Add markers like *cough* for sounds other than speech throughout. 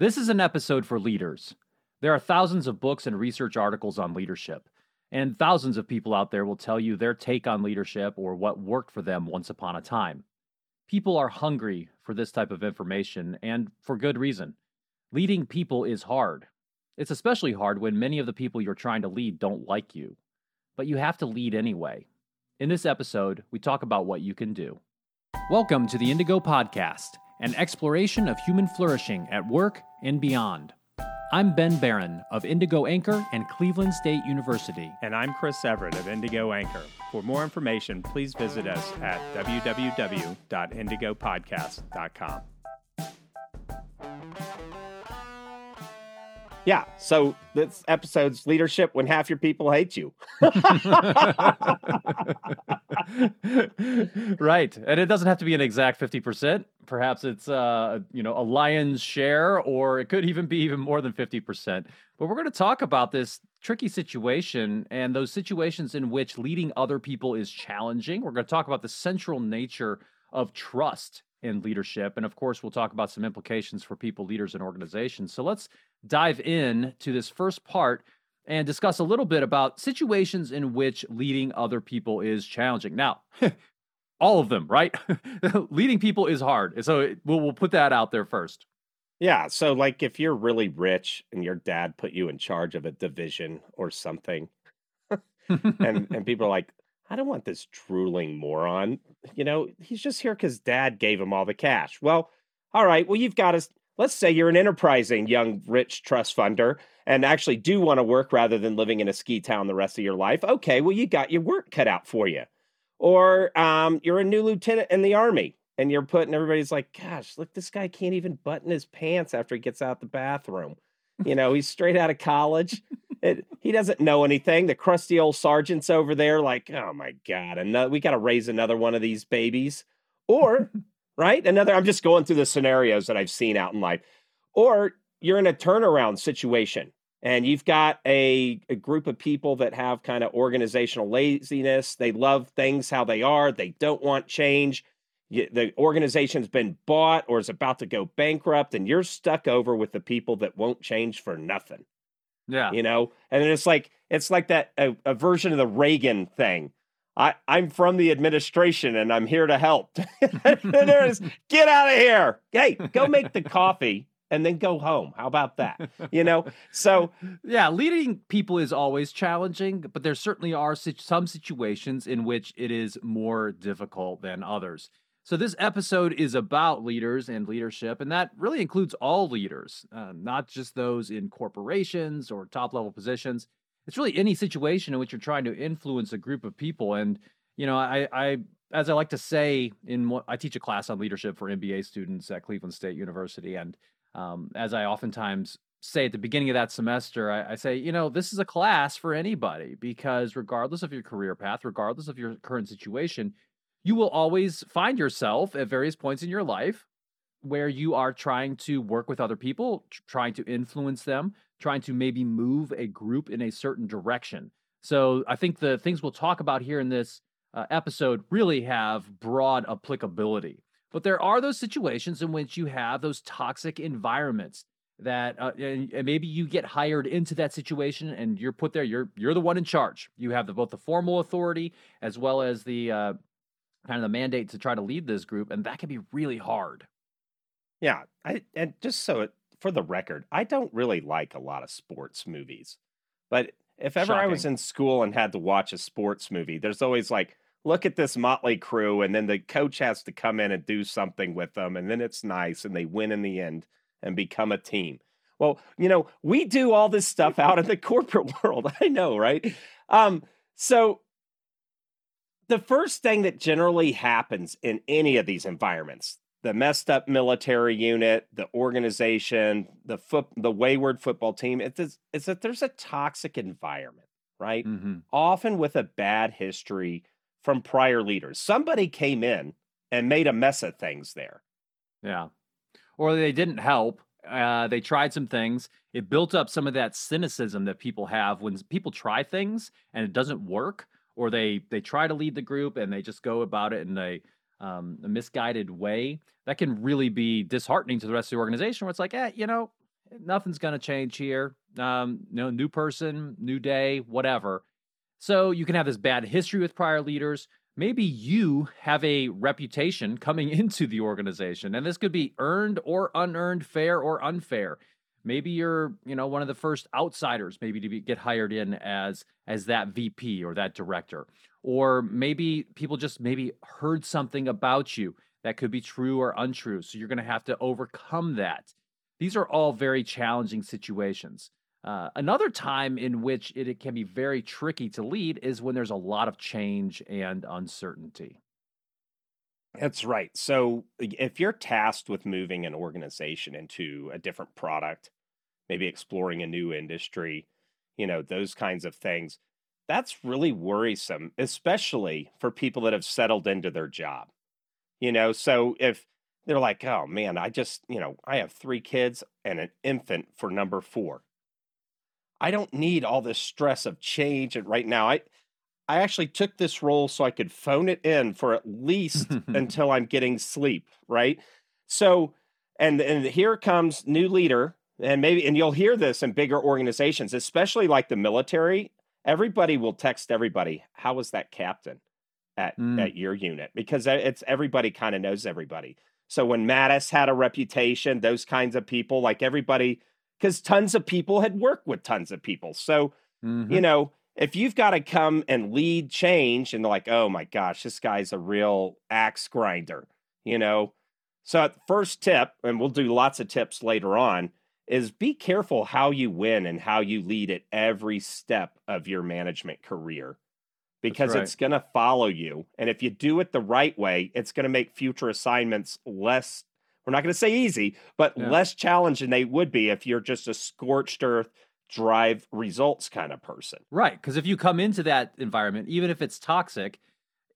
This is an episode for leaders. There are thousands of books and research articles on leadership, and thousands of people out there will tell you their take on leadership or what worked for them once upon a time. People are hungry for this type of information, and for good reason. Leading people is hard. It's especially hard when many of the people you're trying to lead don't like you. But you have to lead anyway. In this episode, we talk about what you can do. Welcome to the Indigo Podcast, an exploration of human flourishing at work and beyond. I'm Ben Baran of Indigo Anchor and Cleveland State University. And I'm Chris Everett of Indigo Anchor. For more information, please visit us at www.indigopodcast.com. Yeah. So this episode's leadership when half your people hate you. *laughs* right. And it doesn't have to be an exact 50%. Perhaps it's uh, you know, a lion's share or it could even be even more than 50%. But we're going to talk about this tricky situation and those situations in which leading other people is challenging. We're going to talk about the central nature of trust in leadership. And of course, we'll talk about some implications for people, leaders, and organizations. So let's dive in to this first part and discuss a little bit about situations in which leading other people is challenging. Now, *laughs* all of them, right? *laughs* leading people is hard. So we'll, we'll put that out there first. Yeah. So, like, if you're really rich and your dad put you in charge of a division or something, *laughs* and and people are like, I don't want this drooling moron. You know, he's just here because dad gave him all the cash. Well, all right. Well, you've got to, let's say you're an enterprising young rich trust funder and actually do want to work rather than living in a ski town the rest of your life. Okay. Well, you got your work cut out for you. Or um, you're a new lieutenant in the army and you're putting everybody's like, gosh, look, this guy can't even button his pants after he gets out the bathroom. You know, he's straight out of college. It, he doesn't know anything. The crusty old sergeant's over there, like, oh my god, another, we got to raise another one of these babies, or *laughs* right, another. I'm just going through the scenarios that I've seen out in life, or you're in a turnaround situation and you've got a, a group of people that have kind of organizational laziness. They love things how they are. They don't want change. The organization's been bought or is about to go bankrupt, and you're stuck over with the people that won't change for nothing. Yeah. You know, and it's like it's like that a, a version of the Reagan thing. I, I'm from the administration and I'm here to help. *laughs* there is get out of here. Hey, go make the coffee and then go home. How about that? You know, so *laughs* yeah, leading people is always challenging, but there certainly are some situations in which it is more difficult than others. So, this episode is about leaders and leadership, and that really includes all leaders, uh, not just those in corporations or top level positions. It's really any situation in which you're trying to influence a group of people. And, you know, I, I as I like to say, in what I teach a class on leadership for MBA students at Cleveland State University. And um, as I oftentimes say at the beginning of that semester, I, I, say, you know, this is a class for anybody because regardless of your career path, regardless of your current situation, you will always find yourself at various points in your life where you are trying to work with other people, trying to influence them, trying to maybe move a group in a certain direction. So I think the things we'll talk about here in this uh, episode really have broad applicability. But there are those situations in which you have those toxic environments that uh, and, and, maybe you get hired into that situation and you're put there you're you're the one in charge you have the, both the formal authority as well as the uh, kind of the mandate to try to lead this group, and that can be really hard. Yeah, I and just so it, for the record, I don't really like a lot of sports movies, but if ever Shocking. I was in school and had to watch a sports movie, there's always like, look at this motley crew, and then the coach has to come in and do something with them, and then it's nice, and they win in the end and become a team. Well, you know, we do all this stuff out in the *laughs* corporate world. I know, right? Um, so the first thing that generally happens in any of these environments the messed up military unit, the organization, the foot, the wayward football team, it's, it's that there's a toxic environment, right? Mm-hmm. Often with a bad history from prior leaders. Somebody came in and made a mess of things there. Yeah. Or they didn't help. Uh, they tried some things. It built up some of that cynicism that people have when people try things and it doesn't work or they they try to lead the group and they just go about it in a, um, a misguided way, that can really be disheartening to the rest of the organization. Where it's like, eh, you know, nothing's going to change here. Um, know, new person, new day, whatever. So you can have this bad history with prior leaders. Maybe you have a reputation coming *laughs* into the organization, and this could be earned or unearned, fair or unfair. Maybe you're, you know, one of the first outsiders, maybe to be, get hired in as as that VP or that director, or maybe people just maybe heard something about you that could be true or untrue. So you're going to have to overcome that. These are all very challenging situations. Uh, another time in which it, it, can be very tricky to lead is when there's a lot of change and uncertainty. That's right. So if you're tasked with moving an organization into a different product, maybe exploring a new industry, you know, those kinds of things, that's really worrisome, especially for people that have settled into their job. You know, so if they're like, oh man, I just, you know, I have three kids and an infant for number four I don't need all this stress of change. And right now, I I actually took this role so I could phone it in for at least *laughs* until I'm getting sleep, right? So, and and here comes new leader, and maybe and you'll hear this in bigger organizations, especially like the military. Everybody will text everybody, "How was that captain at mm. at your unit?" Because it's everybody kind of knows everybody. So when Mattis had a reputation, those kinds of people, like everybody because tons of people had worked with tons of people. So, mm-hmm. you know, if you've got to come and lead change and they're like, oh my gosh, this guy's a real axe grinder, you know. So, first tip, and we'll do lots of tips later on, is be careful how you win and how you lead at every step of your management career because right. it's going to follow you. And if you do it the right way, it's going to make future assignments less we're not going to say easy, but yeah. less challenging they would be if you're just a scorched earth drive results kind of person. Right, because if you come into that environment, even if it's toxic,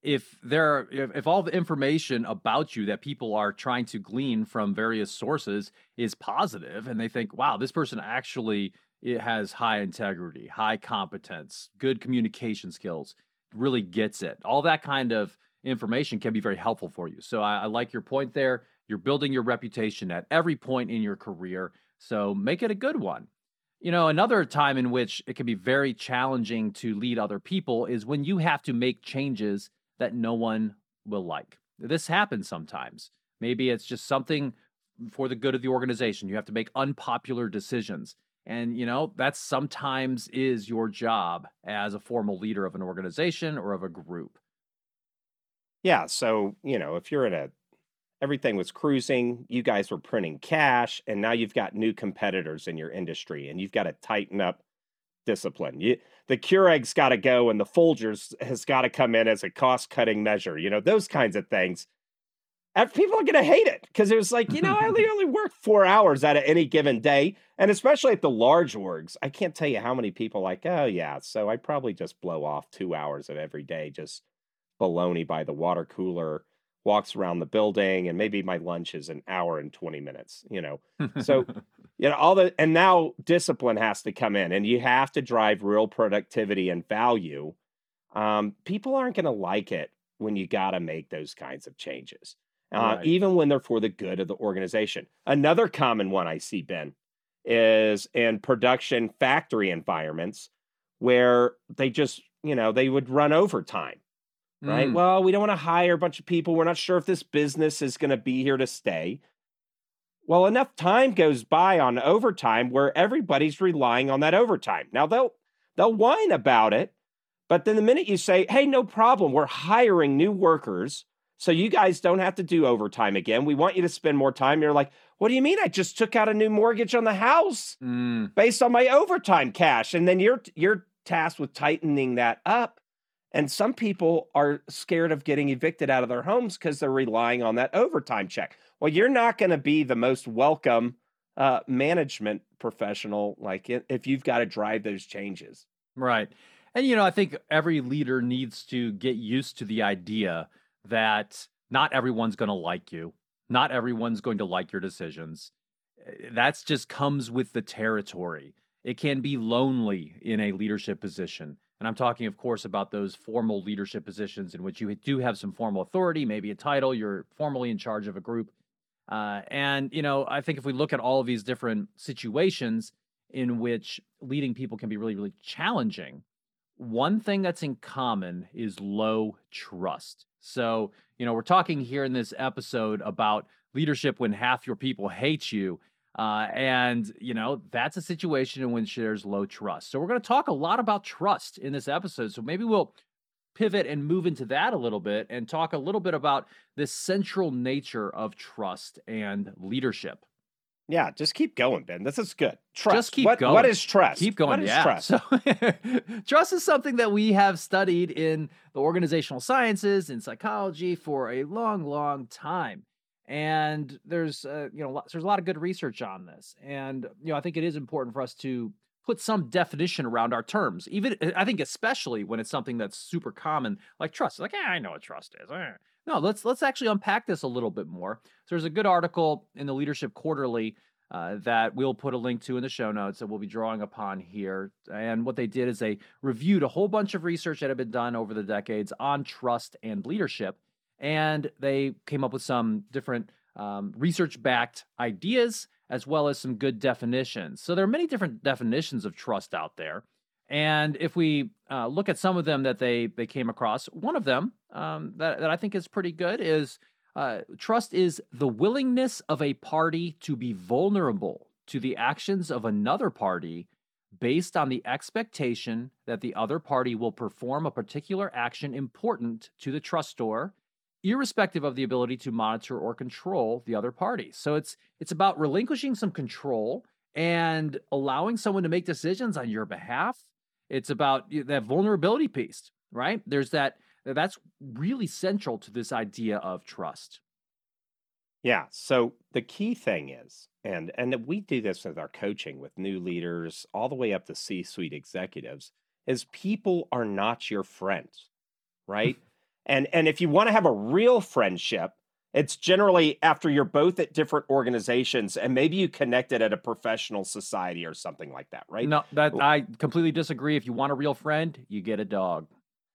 if there if, if all the information about you that people are trying to glean from various sources is positive and they think, "Wow, this person actually it has high integrity, high competence, good communication skills, really gets it." All that kind of information can be very helpful for you. So I, I like your point there. You're building your reputation at every point in your career. So make it a good one. You know, another time in which it can be very challenging to lead other people is when you have to make changes that no one will like. This happens sometimes. Maybe it's just something for the good of the organization. You have to make unpopular decisions. And, you know, that sometimes is your job as a formal leader of an organization or of a group. Yeah. So, you know, if you're in a everything was cruising. You guys were printing cash, and now you've got new competitors in your industry, and you've got to tighten up discipline. You, the Keurig's got to go, and the Folgers has got to come in as a cost cutting measure. You know those kinds of things. And people are going to hate it because it was like, you know, I only, only work four hours out of any given day. And especially at the large orgs, I can't tell you how many people like, oh, yeah, so I probably just blow off two hours of every day, just baloney by the water cooler walks around the building and maybe my lunch is an hour and 20 minutes you know? So *laughs* you know all the and now discipline has to come in and you have to drive real productivity and value. Um, people aren't going to like it when you got to make those kinds of changes uh, right. even when they're for the good of the organization. Another common one i see ben is in production factory environments where they just you know they would run overtime right? Mm. Well, we don't want to hire a bunch of people. We're not sure if this business is going to be here to stay. Well, enough time goes by on overtime where everybody's relying on that overtime. Now they'll they'll whine about it, but then the minute you say, "Hey, no problem. We're hiring new workers." So you guys don't have to do overtime again. We want you to spend more time. You're like, what do you mean? I just took out a new mortgage on the house mm. based on my overtime cash. And then you're you're tasked with tightening that up. And some people are scared of getting evicted out of their homes because they're relying on that overtime check. Well, you're not going to be the most welcome uh, management professional, like if you've got to drive those changes. Right. And, you know, I think every leader needs to get used to the idea that not everyone's going to like you, not everyone's going to like your decisions. Eh, That's just comes with the territory. It can be lonely in a leadership position. And I'm talking, of course, about those formal leadership positions in which you do have some formal authority, maybe a title, you're formally in charge of a group. Uh, and, you know, I think if we look at all of these different situations in which leading people can be really, really challenging, one thing that's in common is low trust. So, you know, we're talking here in this episode about leadership when half your people hate you. Uh, and, you know, that's a situation in which there's low trust. So, we're going to talk a lot about trust in this episode. So, maybe we'll pivot and move into that a little bit and talk a little bit about the central nature of trust and leadership. Yeah, just keep going, Ben. This is good. Trust. Just keep what, going. What is trust? Keep going. What is yeah. trust? So, *laughs* trust is something that we have studied in the organizational sciences and psychology for a long, long time. And there's, uh, you know, there's a lot of good research on this. And you know, I think it is important for us to put some definition around our terms. Even I think, especially when it's something that's super common, like trust. Like, yeah, I know what trust is. Eh. No, let's let's actually unpack this a little bit more. So there's a good article in the Leadership Quarterly uh, that we'll put a link to in the show notes that we'll be drawing upon here. And what they did is they reviewed a whole bunch of research that had been done over the decades on trust and leadership, and they came up with some different um, research-backed ideas as well as some good definitions. So there are many different definitions of trust out there. And if we uh, look at some of them that they they came across, one of them um, that that I think is pretty good is uh, trust is the willingness of a party to be vulnerable to the actions of another party based on the expectation that the other party will perform a particular action important to the trustor irrespective of the ability to monitor or control the other party. So it's it's about relinquishing some control and allowing someone to make decisions on your behalf it's about that vulnerability piece, right? There's that that's really central to this idea of trust. Yeah. So the key thing is, and and we do this with our coaching with new leaders all the way up to C-suite executives, is people are not your friends, right? And and if you want to have a real friendship, it's generally after you're both at different organizations and maybe you connected at a professional society or something like that, right? No, that I completely disagree. If you want a real friend, you get a dog.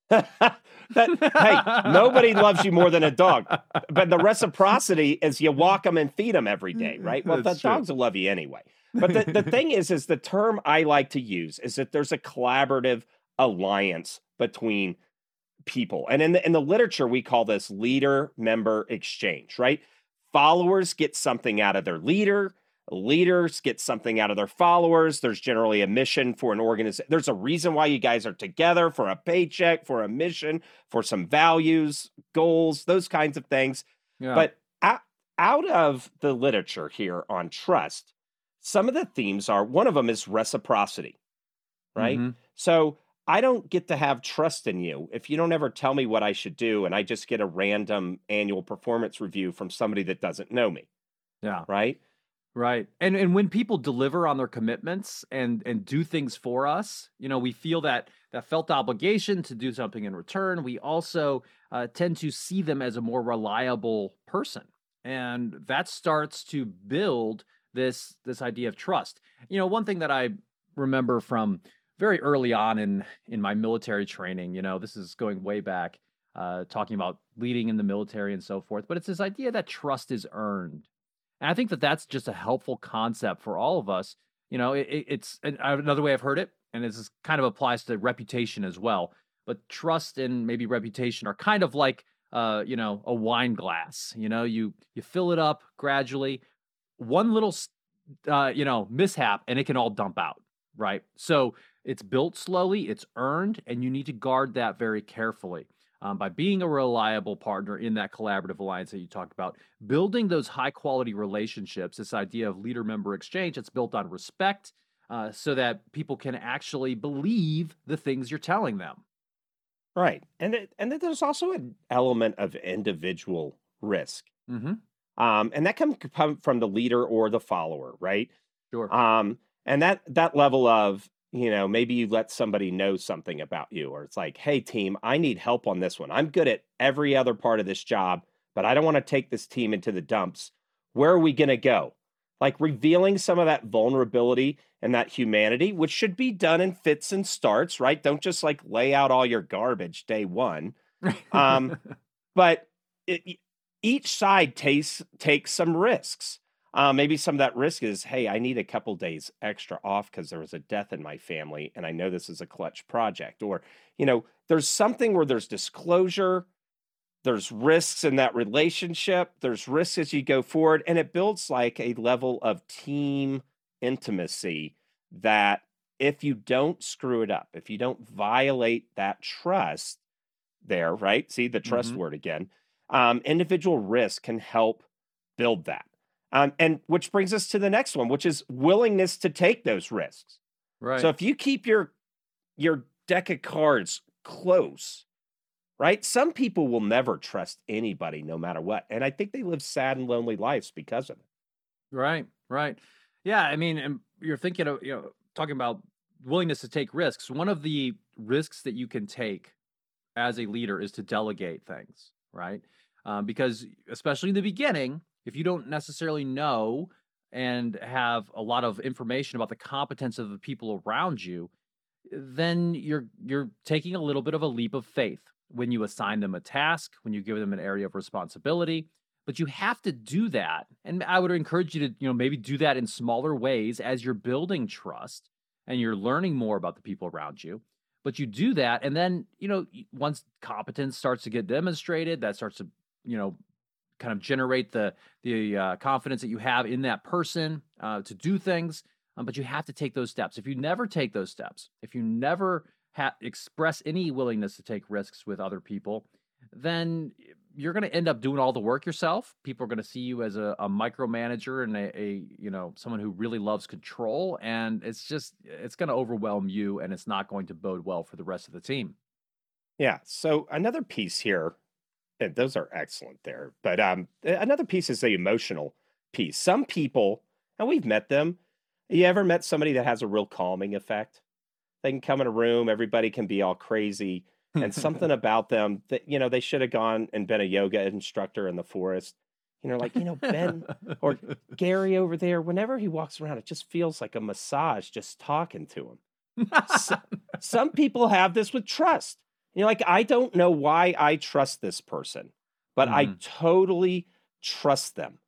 *laughs* that, hey, nobody loves you more than a dog. But the reciprocity is you walk them and feed them every day, right? Well, the dogs will love you anyway. But the, the *laughs* thing is, is the term I like to use is that there's a collaborative alliance between people. And in the in the literature, we call this leader member exchange, right? Followers get something out of their leader. Leaders get something out of their followers. There's generally a mission for an organization. There's a reason why you guys are together for a paycheck, for a mission, for some values, goals, those kinds of things. Yeah. But out, out of the literature here on trust, some of the themes are one of them is reciprocity, right? Mm-hmm. So I don't get to have trust in you if you don't ever tell me what I should do and I just get a random annual performance review from somebody that doesn't know me. Yeah. Right? Right. And and when people deliver on their commitments and and do things for us, you know, we feel that that felt obligation to do something in return. We also uh, tend to see them as a more reliable person. And that starts to build this this idea of trust. You know, one thing that I remember from very early on in in my military training. You know, this is going way back, uh, talking about leading in the military and so forth. But it's this idea that trust is earned, and I think that that's just a helpful concept for all of us. You know, it, it's another way I've heard it, and this kind of applies to reputation as well. But trust and maybe reputation are kind of like, uh, you know, a wine glass. You know, you you fill it up gradually. One little, uh, you know, mishap, and it can all dump out. Right. So it's built slowly, it's earned, and you need to guard that very carefully. Um, by being a reliable partner in that collaborative alliance that you talked about, building those high quality relationships, this idea of leader member exchange, it's built on respect uh, so that people can actually believe the things you're telling them. Right. And, it, and there's also an element of individual risk. Mm-hmm. Um, and that can come from the leader or the follower, right? Sure. Um, and that that level of you know, maybe you let somebody know something about you, or it's like, hey, team, I need help on this one. I'm good at every other part of this job, but I don't want to take this team into the dumps. Where are we going to go? Like revealing some of that vulnerability and that humanity, which should be done in fits and starts, right? Don't just like lay out all your garbage day one. *laughs* Um, but it, each side takes takes some risks. Uh, maybe some of that risk is, hey, I need a couple days extra off because there was a death in my family, and I know this is a clutch project. Or, you know, there's something where there's disclosure, there's risks in that relationship, there's risks as you go forward, and it builds like a level of team intimacy that if you don't screw it up, if you don't violate that trust there, right? See the trust hmm word again. Um, individual risk can help build that. Um, and which brings us to the next one, which is willingness to take those risks. Right. So if you keep your your deck of cards close, right? Some people will never trust anybody no matter what. And I think they live sad and lonely lives because of it. Right, right. Yeah, I mean, and you're thinking of, you know, talking about willingness to take risks. One of the risks that you can take as a leader is to delegate things, right? Um, because especially in the beginning, if you don't necessarily know and have a lot of information about the competence of the people around you, then you're you're taking a little bit of a leap of faith when you assign them a task, when you give them an area of responsibility. But you have to do that. And I would encourage you to, you know, maybe do that in smaller ways as you're building trust and you're learning more about the people around you. But you do that, and then, you know, once competence starts to get demonstrated, that starts to, you know, kind of generate the the uh, confidence that you have in that person uh, to do things. Um, but you have to take those steps. If you never take those steps, if you never ha- express any willingness to take risks with other people, then you're going to end up doing all the work yourself. People are going to see you as a, a micromanager and a, a, you know someone who really loves control, and it's just it's going to overwhelm you, and it's not going to bode well for the rest of the team. Yeah. So another piece here, and those are excellent there, but um, another piece is the emotional piece. Some people, and we've met them. You ever met somebody that has a real calming effect? They can come in a room, everybody can be all crazy, and something *laughs* about them that you know they should have gone and been a yoga instructor in the forest. You know, like you know Ben or Gary over there. Whenever he walks around, it just feels like a massage just talking to him. So, *laughs* some people have this with trust. You're like, I don't know why I trust this person, but I Mhm. totally trust them.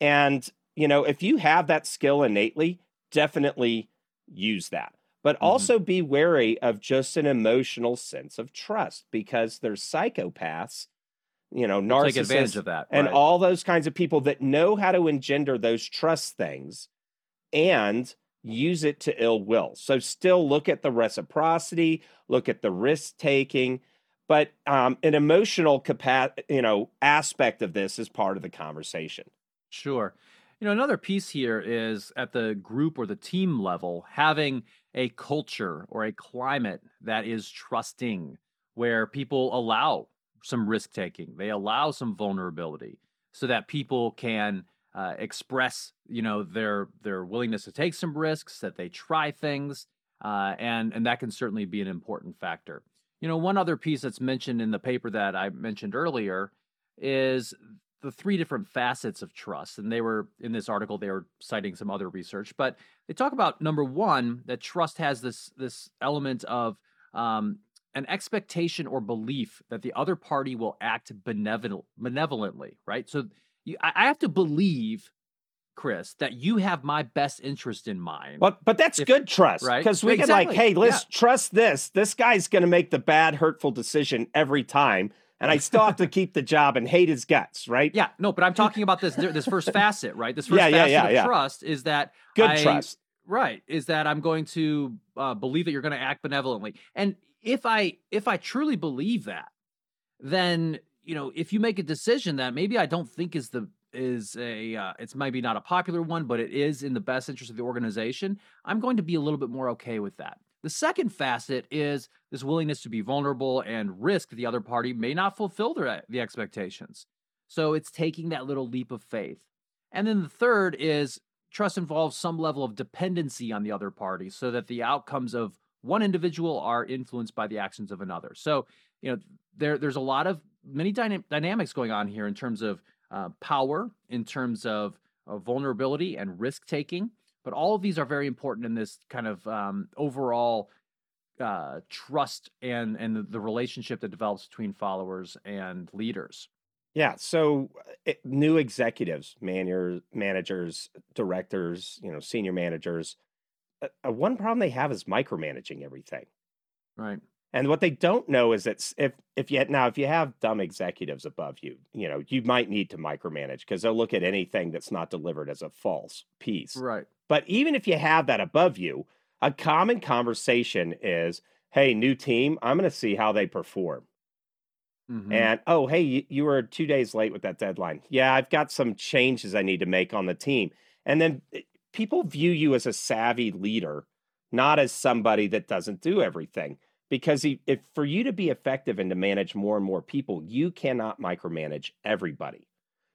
And, you know, if you have that skill innately, definitely use that. But Mhm. also be wary of just an emotional sense of trust because there's psychopaths, you know, We'll take advantage narcissists, of that, and all those kinds of people that know how to engender those trust things and use it to ill will. So still look at the reciprocity, look at the risk taking, but um, an emotional capa- you know aspect of this is part of the conversation. Sure. You know, another piece here is at the group or the team level, having a culture or a climate that is trusting, where people allow some risk taking, they allow some vulnerability, so that people can uh, express, you know, their their willingness to take some risks, that they try things, uh, and and that can certainly be an important factor. You know, one other piece that's mentioned in the paper that I mentioned earlier is the three different facets of trust. And they were in this article, they were citing some other research, but they talk about number one, that trust has this this element of um, an expectation or belief that the other party will act benevolent, benevolently, right? So you, I I have to believe, Chris, that you have my best interest in mind. But but that's If- good trust right? because we can like, hey, let's yeah. trust this. This guy's going to make the bad, hurtful decision every time, and I still have to *laughs* keep the job and hate his guts, right? Yeah, no, but I'm talking about this this first facet, right? This *laughs* first Yeah, facet yeah, of yeah. trust is that Good I- trust. Right, is that I'm going to uh, believe that you're going to act benevolently, and if I if I truly believe that, then you know if you make a decision that maybe I don't think is the is a uh, it's maybe not a popular one, but it is in the best interest of the organization, I'm going to be a little bit more okay with that. The second facet is this willingness to be vulnerable and risk the other party may not fulfill their the expectations. So it's taking that little leap of faith. And then the third is trust involves some level of dependency on the other party so that the outcomes of one individual are influenced by the actions of another. So, you know, there there's a lot of many dyna- dynamics going on here in terms of uh, power, in terms of uh, vulnerability and risk taking. But all of these are very important in this kind of um, overall uh, trust and and the, the relationship that develops between followers and leaders. Yeah. So it, new executives, managers, managers, directors, you know, senior managers, uh, uh, one problem they have is micromanaging everything. Right. And what they don't know is that if if you now if you have dumb executives above you, you know, you might need to micromanage because they'll look at anything that's not delivered as a false piece. Right. But even if you have that above you, a common conversation is, "Hey, new team, I'm going to see how they perform." Mhm. And oh, hey, you, you were two days late with that deadline. Yeah, I've got some changes I need to make on the team. And then eh, people view you as a savvy leader, not as somebody that doesn't do everything. Because if for you to be effective and to manage more and more people, you cannot micromanage everybody.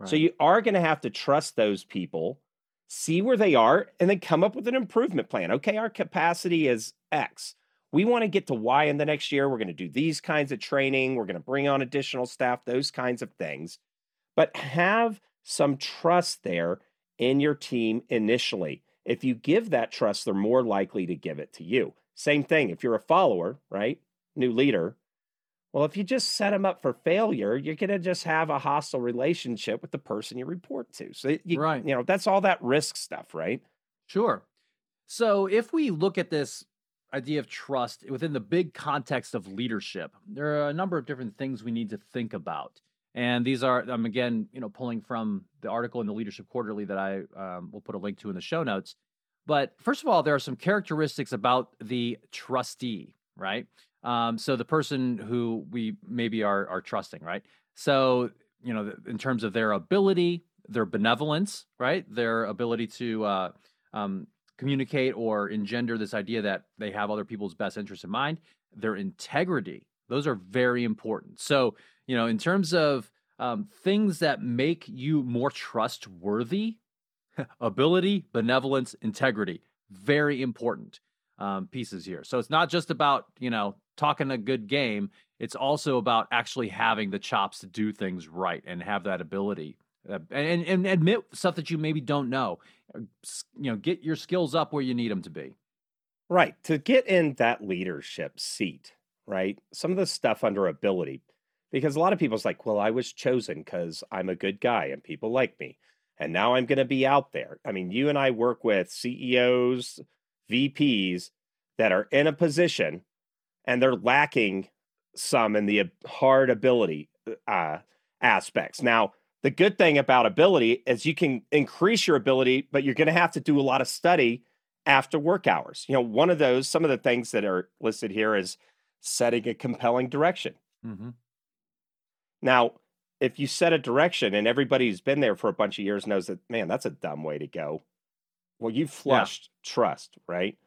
So you are going to have to trust those people, see where they are, and then come up with an improvement plan. Okay, our capacity is X. We want to get to Y in the next year. We're going to do these kinds of training. We're going to bring on additional staff, those kinds of things. But have some trust there in your team initially. If you give that trust, they're more likely to give it to you. Same thing if you're a follower, right? New leader. Well, if you just set them up for failure, you're going to just have a hostile relationship with the person you report to. So, you, Right. you know, that's all that risk stuff, right? Sure. So if we look at this idea of trust within the big context of leadership, there are a number of different things we need to think about. And these are, I'm again, you know, pulling from the article in the Leadership Quarterly that I um, will put a link to in the show notes. But first of all, there are some characteristics about the trustee, right? Um, so the person who we maybe are are trusting, right? So you know, in terms of their ability, their benevolence, right? Their ability to uh, um, communicate or engender this idea that they have other people's best interests in mind, their integrity. Those are very important. So, you know, in terms of um, things that make you more trustworthy, *laughs* ability, benevolence, integrity, very important um, pieces here. So it's not just about, you know, talking a good game. It's also about actually having the chops to do things right and have that ability uh, and, and admit stuff that you maybe don't know. You know, get your skills up where you need them to be. Right. To get in that leadership seat, right? Some of the stuff under ability, because a lot of people's like, well, I was chosen because I'm a good guy and people like me. And now I'm going to be out there. I mean, you and I work with CEOs, VPs that are in a position and they're lacking some in the hard ability uh, aspects. Now, the good thing about ability is you can increase your ability, but you're going to have to do a lot of study after work hours. You know, one of those, some of the things that are listed here is setting a compelling direction. Mm-hmm. Now, if you set a direction and everybody who's been there for a bunch of years knows that, man, that's a dumb way to go. Well, you flushed trust, right?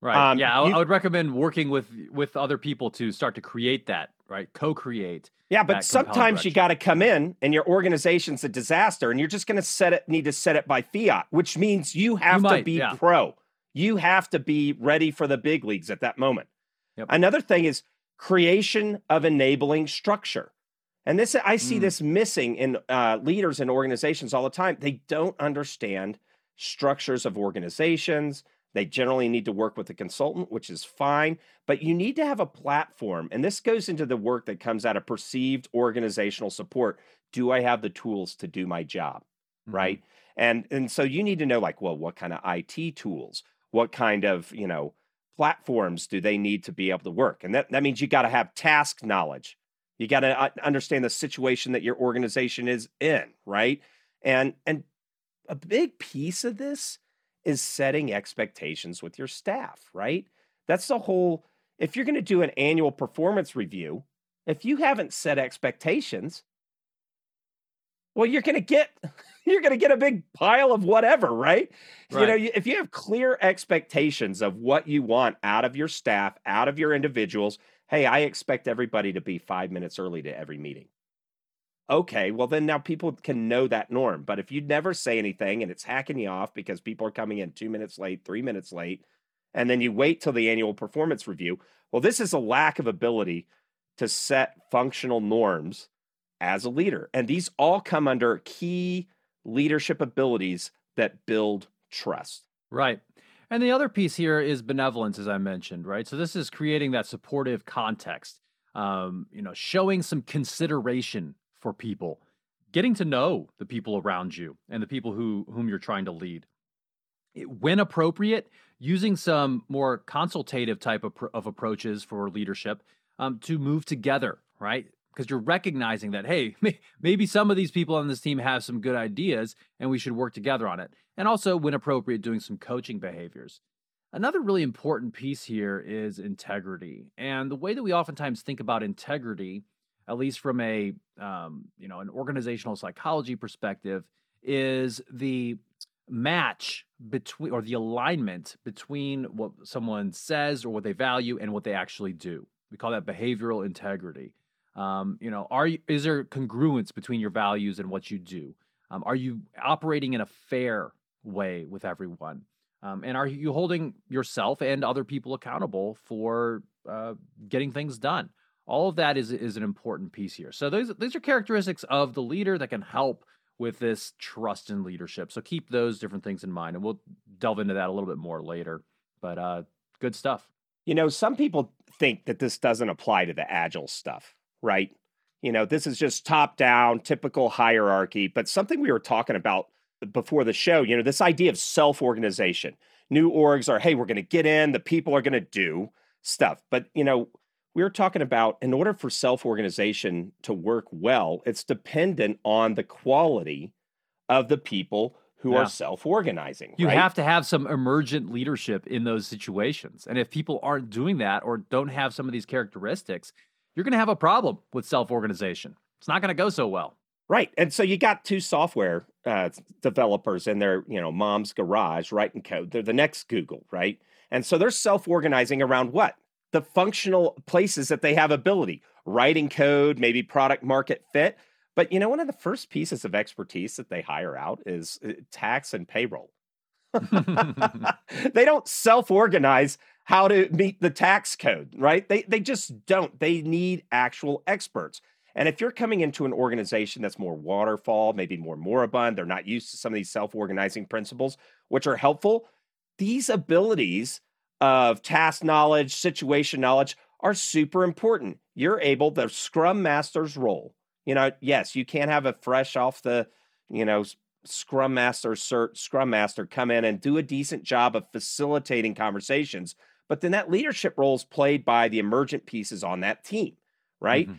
Right. Um, yeah, I, you- I would recommend working with with other people to start to create that. Right, co-create. Yeah, but sometimes you got to come in and your organization's a disaster and you're just going to set it need to set it by fiat, which means you have to might, be yeah. pro. You have to be ready for the big leagues at that moment. Yep. Another thing is creation of enabling structure. And this I see Mm. this missing in uh, leaders and organizations all the time. They don't understand structures of organizations. They generally need to work with a consultant, which is fine, but you need to have a platform. And this goes into the work that comes out of perceived organizational support. Do I have the tools to do my job? Mhm. Right. And and so you need to know like, well, what kind of IT tools, what kind of, you know, platforms do they need to be able to work? And that, that means you got to have task knowledge. You got to uh, understand the situation that your organization is in, right? And and a big piece of this is setting expectations with your staff, right? That's the whole if you're going to do an annual performance review, if you haven't set expectations, well you're going to get *laughs* you're going to get a big pile of whatever, right? You know, if you have clear expectations of what you want out of your staff, out of your individuals, hey, I expect everybody to be 5 minutes early to every meeting. Okay, well then now people can know that norm. But if you never say anything and it's hacking you off because people are coming in 2 minutes late, 3 minutes late, and then you wait till the annual performance review, well this is a lack of ability to set functional norms as a leader. And these all come under key leadership abilities that build trust. Right. And the other piece here is benevolence, as I mentioned, right? So this is creating that supportive context, um, you know, showing some consideration for people. getting to know the people around you and the people who whom you're trying to lead. When appropriate, using some more consultative type of, of approaches for leadership um, to move together, right? Because you're recognizing that, hey, *laughs* maybe some of these people on this team have some good ideas and we should work together on it. And also, when appropriate, doing some coaching behaviors. Another really important piece here is integrity. And the way that we oftentimes think about integrity, at least from a um, you know an organizational psychology perspective, is the match between or the alignment between what someone says or what they value and what they actually do. We call that behavioral integrity. Um, you know, are you, is there congruence between your values and what you do? Um, are you operating in a fair way with everyone? Um, and are you holding yourself and other people accountable for uh, getting things done? All of that is is an important piece here. So those these are characteristics of the leader that can help with this trust in leadership. So keep those different things in mind, and we'll delve into that a little bit more later. But uh, good stuff. You know, some people think that this doesn't apply to the agile stuff, right? You know, this is just top down, typical hierarchy. But something we were talking about before the show, you know, this idea of self organization. New orgs are, hey, we're going to get in, the people are going to do stuff. But, you know, we were talking about in order for self organization to work well, it's dependent on the quality of the people who yeah. are self organizing. You right? have to have some emergent leadership in those situations. And if people aren't doing that or don't have some of these characteristics, you're going to have a problem with self organization. It's not going to go so well. Right. And so you got two software uh, developers in their, you know, mom's garage writing code. They're the next Google, right? And so they're self-organizing around what? The functional places that they have ability, writing code, maybe product market fit. But you know, one of the first pieces of expertise that they hire out is uh, tax and payroll. *laughs* *laughs* they don't self-organize how to meet the tax code, right? They they just don't. They need actual experts. And if you're coming into an organization that's more waterfall, maybe more moribund, they're not used to some of these self organizing principles, which are helpful, these abilities of task knowledge, situation knowledge are super important. You're able, the Scrum Master's role, you know, yes, you can't have a fresh off the, you know, Scrum Master cert, Scrum Master come in and do a decent job of facilitating conversations. But then that leadership role is played by the emergent pieces on that team, right? Mm-hmm.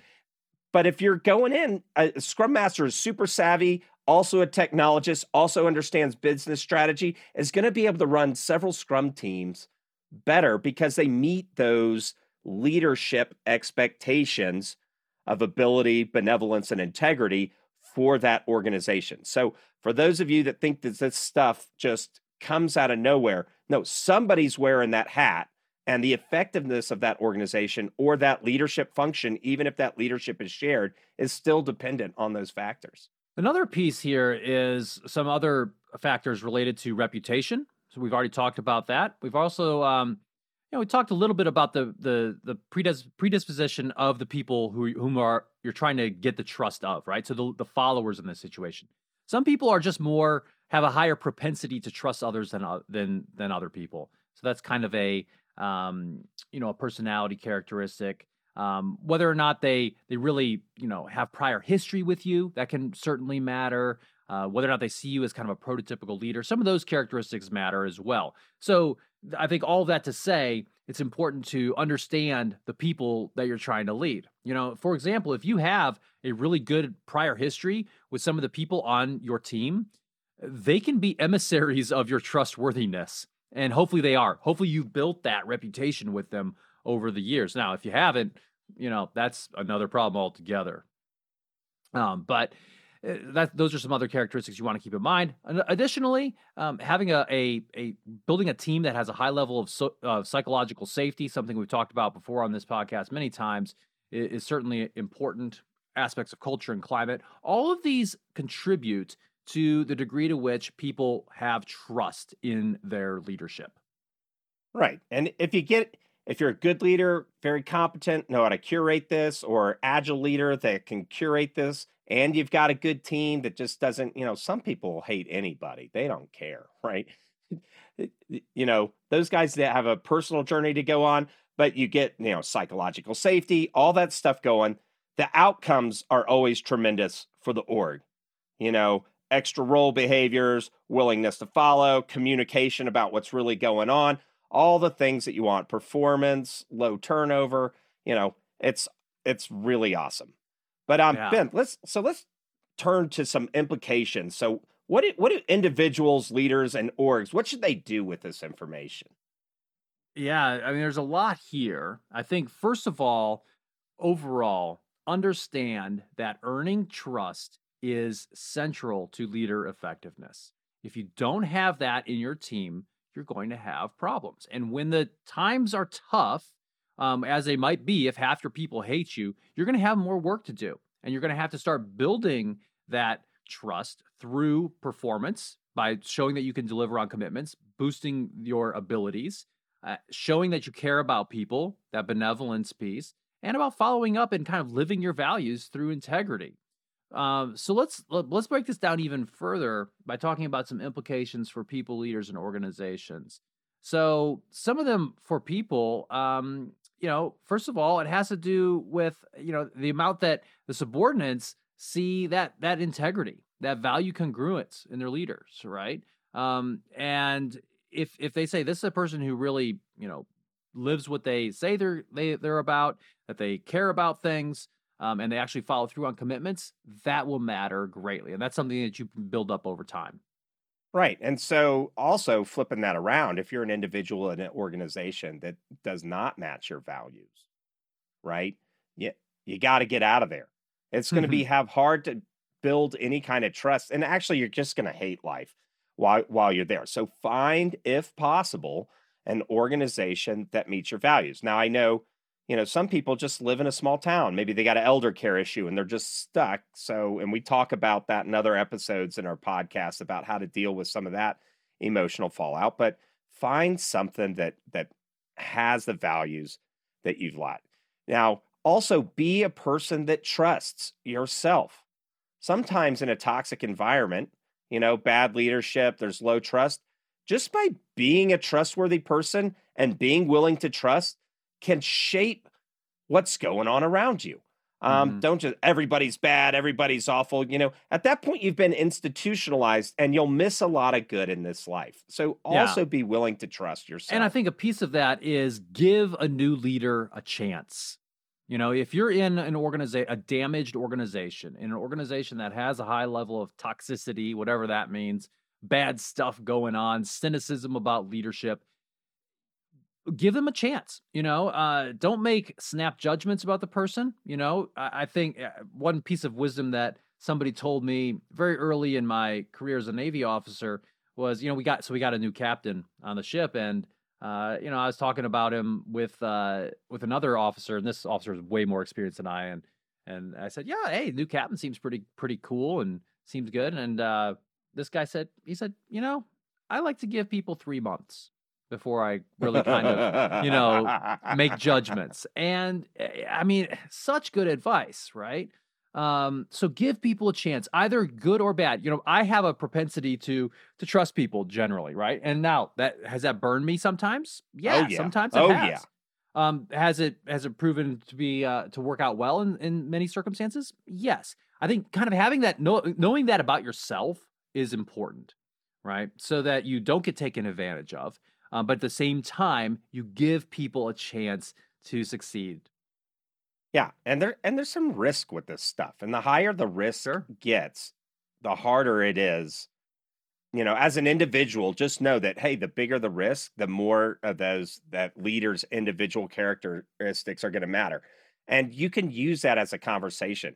But if you're going in, a Scrum Master is super savvy, also a technologist, also understands business strategy, is going to be able to run several Scrum teams better because they meet those leadership expectations of ability, benevolence, and integrity for that organization. So, for those of you that think that this stuff just comes out of nowhere, no, somebody's wearing that hat and the effectiveness of that organization or that leadership function, even if that leadership is shared, is still dependent on those factors. Another piece here is some other factors related to reputation. So we've already talked about that. We've also, um, you know, we talked a little bit about the the the predis- predisposition of the people who whom are you're trying to get the trust of, right? So the the followers in this situation. Some people are just more have a higher propensity to trust others than uh, than than other people. So that's kind of a um, you know, a personality characteristic. Um, whether or not they they really you know have prior history with you, that can certainly matter. Uh, whether or not they see you as kind of a prototypical leader, some of those characteristics matter as well. So I think all that to say, it's important to understand the people that you're trying to lead. You know, for example, if you have a really good prior history with some of the people on your team, they can be emissaries of your trustworthiness. And hopefully they are. Hopefully you've built that reputation with them over the years. Now, if you haven't, you know, that's another problem altogether. Um, but uh, that those are some other characteristics you want to keep in mind. Additionally, um, having a, a, a building a team that has a high level of so, uh, psychological safety, something we've talked about before on this podcast many times, is, is certainly important. Aspects of culture and climate, all of these contribute to the degree to which people have trust in their leadership. Right. And if you get if you're a good leader, very competent, know how to curate this, or agile leader that can curate this, and you've got a good team that just doesn't, you know, some people hate anybody. They don't care, *laughs* right? you know, those guys that have a personal journey to go on, but you get, you know, psychological safety, all that stuff going. The outcomes are always tremendous for the org you know, extra role behaviors, willingness to follow, communication about what's really going on, all the things that you want, performance, low turnover, you know, it's it's really awesome. But um Yeah. Ben, let's so let's turn to some implications. So what do, what do individuals, leaders and orgs, what should they do with this information? Yeah, I mean, there's a lot here. I think, first of all, overall, understand that earning trust is central to leader effectiveness. If you don't have that in your team, you're going to have problems. And when the times are tough, um, as they might be, if half your people hate you, you're going to have more work to do. And you're going to have to start building that trust through performance by showing that you can deliver on commitments, boosting your abilities, uh, showing that you care about people, that benevolence piece, and about following up and kind of living your values through integrity. Um, so let's let, let's break this down even further by talking about some implications for people, leaders, and organizations. So some of them for people, um, you know, first of all, it has to do with you know the amount that the subordinates see that that integrity, that value congruence in their leaders, right? Um, and if if they say this is a person who really you know lives what they say they're they they're about, that they care about things, um, and they actually follow through on commitments, that will matter greatly, and that's something that you can build up over time. Right. And so also flipping that around, if you're an individual in an organization that does not match your values, right? You, you got to get out of there. It's going to be have hard to build any kind of trust. And actually, you're just going to hate life while, while you're there. So find, if possible, an organization that meets your values. Now, I know, you know, some people just live in a small town. Maybe they got an elder care issue and they're just stuck. So, and we talk about that in other episodes in our podcast about how to deal with some of that emotional fallout. But find something that that has the values that you've liked. Now, also be a person that trusts yourself. Sometimes in a toxic environment, you know, bad leadership, there's low trust. Just by being a trustworthy person and being willing to trust can shape what's going on around you. Um, Mhm. Don't just everybody's bad, everybody's awful. You know, at that point, you've been institutionalized and you'll miss a lot of good in this life. So Yeah. also be willing to trust yourself. And I think a piece of that is give a new leader a chance. You know, if you're in an organization, a damaged organization, in an organization that has a high level of toxicity, whatever that means, bad stuff going on, cynicism about leadership, give them a chance. You know, uh, don't make snap judgments about the person. You know, I, I think uh, one piece of wisdom that somebody told me very early in my career as a Navy officer was, you know, we got so we got a new captain on the ship, and uh, you know, I was talking about him with uh, with another officer, and this officer is way more experienced than I, and and I said, yeah, hey, new captain seems pretty pretty cool and seems good, and uh, this guy said, he said, you know, I like to give people three months before I really kind of you know, make judgments. And eh, I mean, such good advice, right? Um, so give people a chance, either good or bad. You know, I have a propensity to to trust people generally, right? And now that has that burned me sometimes? Yeah, yeah. sometimes it Oh, has. yeah. Um, has it has it proven to be uh, to work out well in, in many circumstances? Yes. I think kind of having that know, knowing that about yourself is important, right? So that you don't get taken advantage of, um, but at the same time you give people a chance to succeed. Yeah, and there and there's some risk with this stuff. And the higher the risk Sure. gets, the harder it is. You know, as an individual, just know that hey, the bigger the risk, the more of those that leaders' individual characteristics are going to matter. And you can use that as a conversation.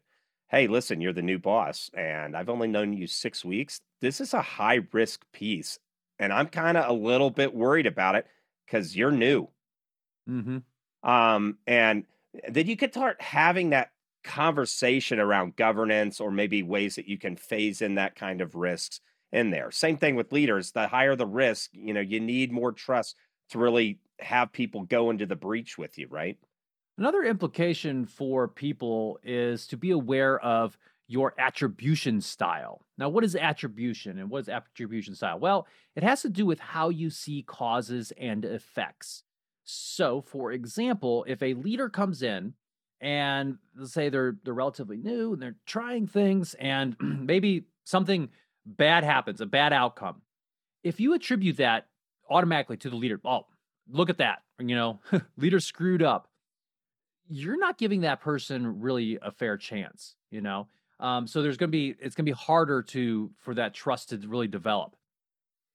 Hey, listen, you're the new boss, and I've only known you six weeks. This is a high risk piece, and I'm kind of a little bit worried about it because you're new. Mm-hmm. Um, and then you could start having that conversation around governance or maybe ways that you can phase in that kind of risks in there. Same thing with leaders. The higher the risk, you know, you need more trust to really have people go into the breach with you, right? Another implication for people is to be aware of your attribution style. Now, what is attribution and what is attribution style? Well, it has to do with how you see causes and effects. So, for example, if a leader comes in and let's say they're they're relatively new and they're trying things and *clears throat* maybe something bad happens, a bad outcome. If you attribute that automatically to the leader, oh, look at that, you know, *laughs* leader screwed up. You're not giving that person really a fair chance, you know. Um, so there's going to be it's going to be harder to for that trust to really develop.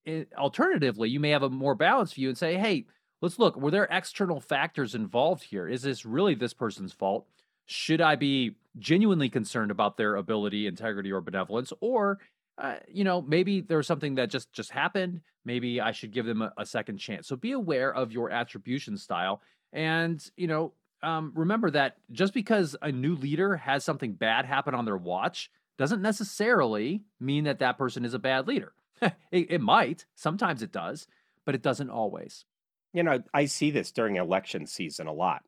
It, alternatively, you may have a more balanced view and say, "Hey, let's look. Were there external factors involved here? Is this really this person's fault? Should I be genuinely concerned about their ability, integrity, or benevolence, or uh, you know, maybe there's something that just just happened. Maybe I should give them a, a second chance. So be aware of your attribution style, and you know, um, remember that just because a new leader has something bad happen on their watch doesn't necessarily mean that that person is a bad leader. *laughs* it, it might, sometimes it does, but it doesn't always. You know, I see this during election season a lot.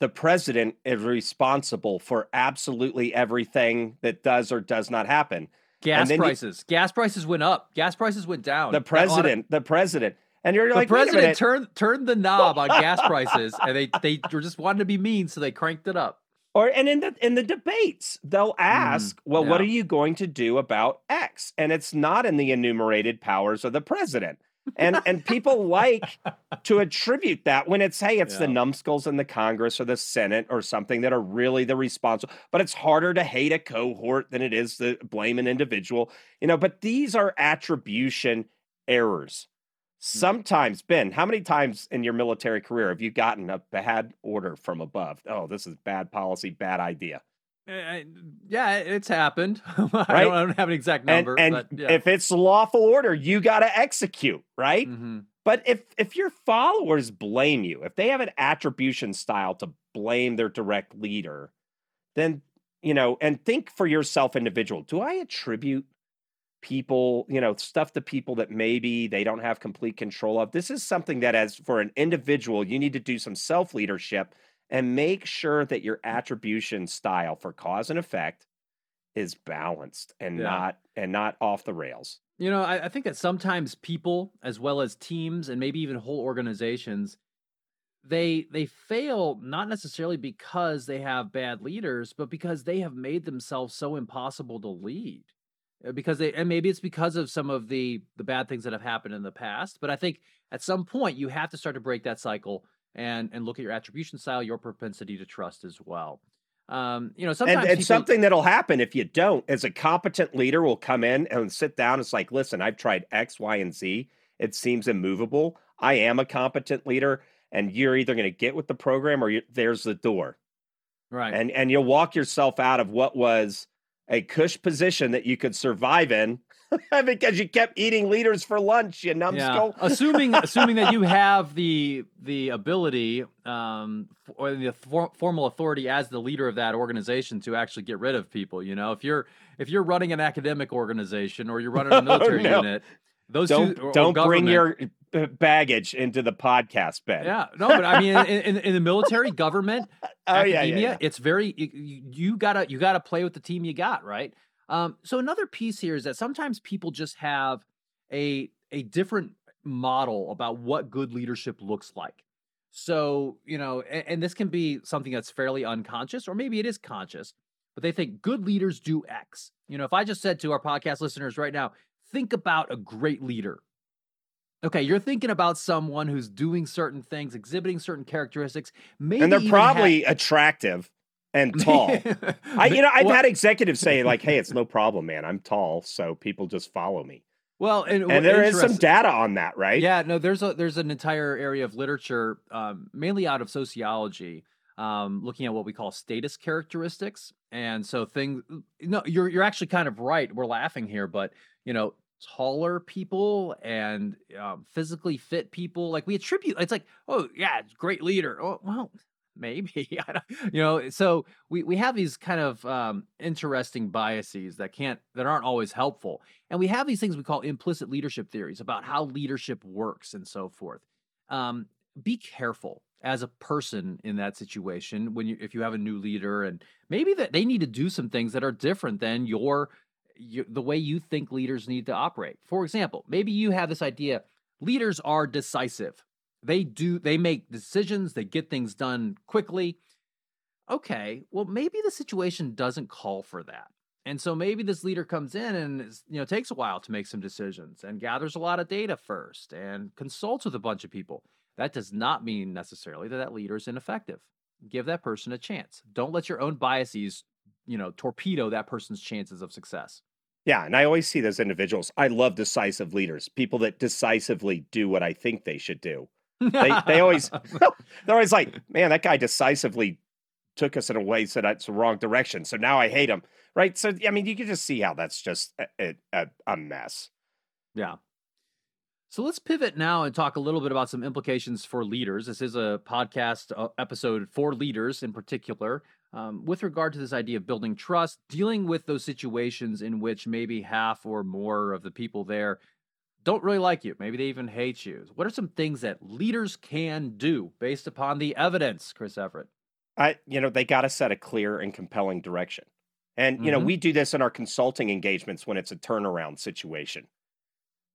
The president is responsible for absolutely everything that does or does not happen. Gas prices. You, gas prices went up. Gas prices went down. The president, the president. And you're the like, president turned turned the knob on gas prices, and they they were just wanting to be mean, so they cranked it up. Or and in the in the debates, they'll ask, mm, "Well, yeah. what are you going to do about X?" And it's not in the enumerated powers of the president. And *laughs* and people like to attribute that when it's hey, it's yeah. the numbskulls in the Congress or the Senate or something that are really the responsible. But it's harder to hate a cohort than it is to blame an individual, you know. But these are attribution errors. Mm. Sometimes, Ben, how many times in your military career have you gotten a bad order from above? Oh, this is bad policy, bad idea. Uh, yeah, it's happened. *laughs* Right? I, don't, I, don't, have an exact number. And, and but, yeah. if it's lawful order, you got to execute, right? Mm-hmm. But if if your followers blame you, if they have an attribution style to blame their direct leader, then you know, and think for yourself, individual. Do I attribute people, you know, stuff to people that maybe they don't have complete control of. This is something that, as for an individual, you need to do some self leadership and make sure that your mm. attribution style for cause and effect is balanced and yeah. not and not off the rails. You know, I, I think that sometimes people, as well as teams and maybe even whole organizations, they they fail not necessarily because they have bad leaders, but because they have made themselves so impossible to lead. Uh, because they and maybe it's because of some of the the bad things that have happened in the past but i think at some point you have to start to break that cycle and and look at your attribution style your propensity to trust as well. Um, you know sometimes and, and something that'll happen if you don't as a competent leader will come in and sit down it's like listen i've tried x y and z. It seems immovable. I am a competent leader and you're either going to get with the program or there's the door. Right. And and you'll walk yourself out of what was a cush position that you could survive in *laughs* because you kept eating leaders for lunch, you numbskull. Yeah. assuming *laughs* assuming that you have the the ability um, or the for, formal authority as the leader of that organization to actually get rid of people. You know, if you're if you're running an academic organization or you're running a *laughs* military oh, no. unit, those don't two, don't bring your baggage into the podcast, Ben. Yeah, no, but I mean, in, in, in the military, government, *laughs* oh, academia, yeah, yeah, yeah. it's very you, you, gotta you gotta play with the team you got, right? Um, so another piece here is that sometimes people just have a a different model about what good leadership looks like. So you know, and, and this can be something that's fairly unconscious, or maybe it is conscious, but they think good leaders do X. You know, if I just said to our podcast listeners right now, think about a great leader Okay, you're thinking about someone who's doing certain things, exhibiting certain characteristics, maybe and they're probably attractive and *laughs* tall. *laughs* I, you know, I've well, had executives say like, "Hey, it's no problem, man. I'm tall, so people just follow me." Well, and, and there is some data on that, right? Yeah, no, there's a there's an entire area of literature, um, mainly out of sociology, um, looking at what we call status characteristics, and so things. No, you're you're actually kind of right. We're laughing here, but you know, taller people and um, physically fit people. Like we attribute, it's like, oh yeah, great leader. Oh well, *laughs* maybe *laughs* you know. So we we have these kind of um, interesting biases that can't that aren't always helpful, and we have these things we call implicit leadership theories about how leadership works and so forth. Um, be careful as a person in that situation when you if you have a new leader and maybe that they need to do some things that are different than your you, the way you think leaders need to operate. For example, maybe you have this idea leaders are decisive. They do they make decisions, they get things done quickly. Okay, well maybe the situation doesn't call for that. And so maybe this leader comes in and you know takes a while to make some decisions and gathers a lot of data first and consults with a bunch of people. That does not mean necessarily that that leader is ineffective. Give that person a chance. Don't let your own biases, you know, torpedo that person's chances of success. Yeah, and I always see those individuals. I love decisive leaders, people that decisively do what I think they should do. They they always *laughs* they're always like, man, that guy decisively took us in a way so that's the wrong direction. So now I hate him. Right. So I mean, you can just see how that's just a, a, a mess. Yeah. So let's pivot now and talk a little bit about some implications for leaders. This is a podcast uh, episode for leaders in particular. Um, with regard to this idea of building trust, dealing with those situations in which maybe half or more of the people there don't really like you. Maybe they even hate you. What are some things that leaders can do based upon the evidence, Chris Everett? I, you know, they got to set a clear and compelling direction. And, you mm-hmm. know, we do this in our consulting engagements when it's a turnaround situation.